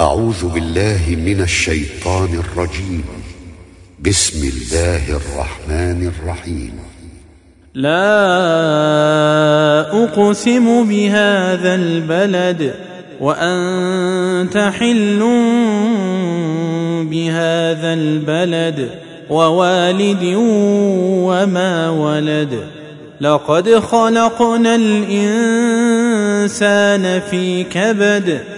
أعوذ بالله من الشيطان الرجيم. بسم الله الرحمن الرحيم. لا أقسم بهذا البلد وأنت حل بهذا البلد ووالد وما ولد. لقد خلقنا الإنسان في كبد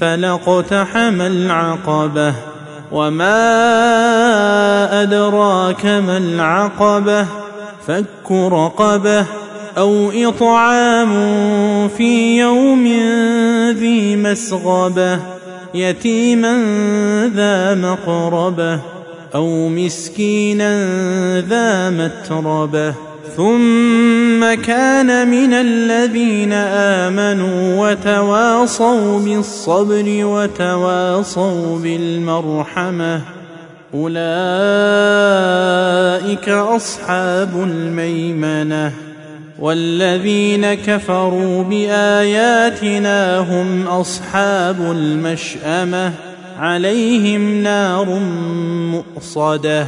فلاقتحم العقبة وما أدراك ما العقبة فك رقبة أو إطعام في يوم ذي مسغبة يتيما ذا مقربة أو مسكينا ذا متربة ثم كان من الذين آمنوا وتواصوا بالصبر وتواصوا بالمرحمة. أولئك أصحاب الميمنة. والذين كفروا بآياتنا هم أصحاب المشأمة. عليهم نار مؤصدة.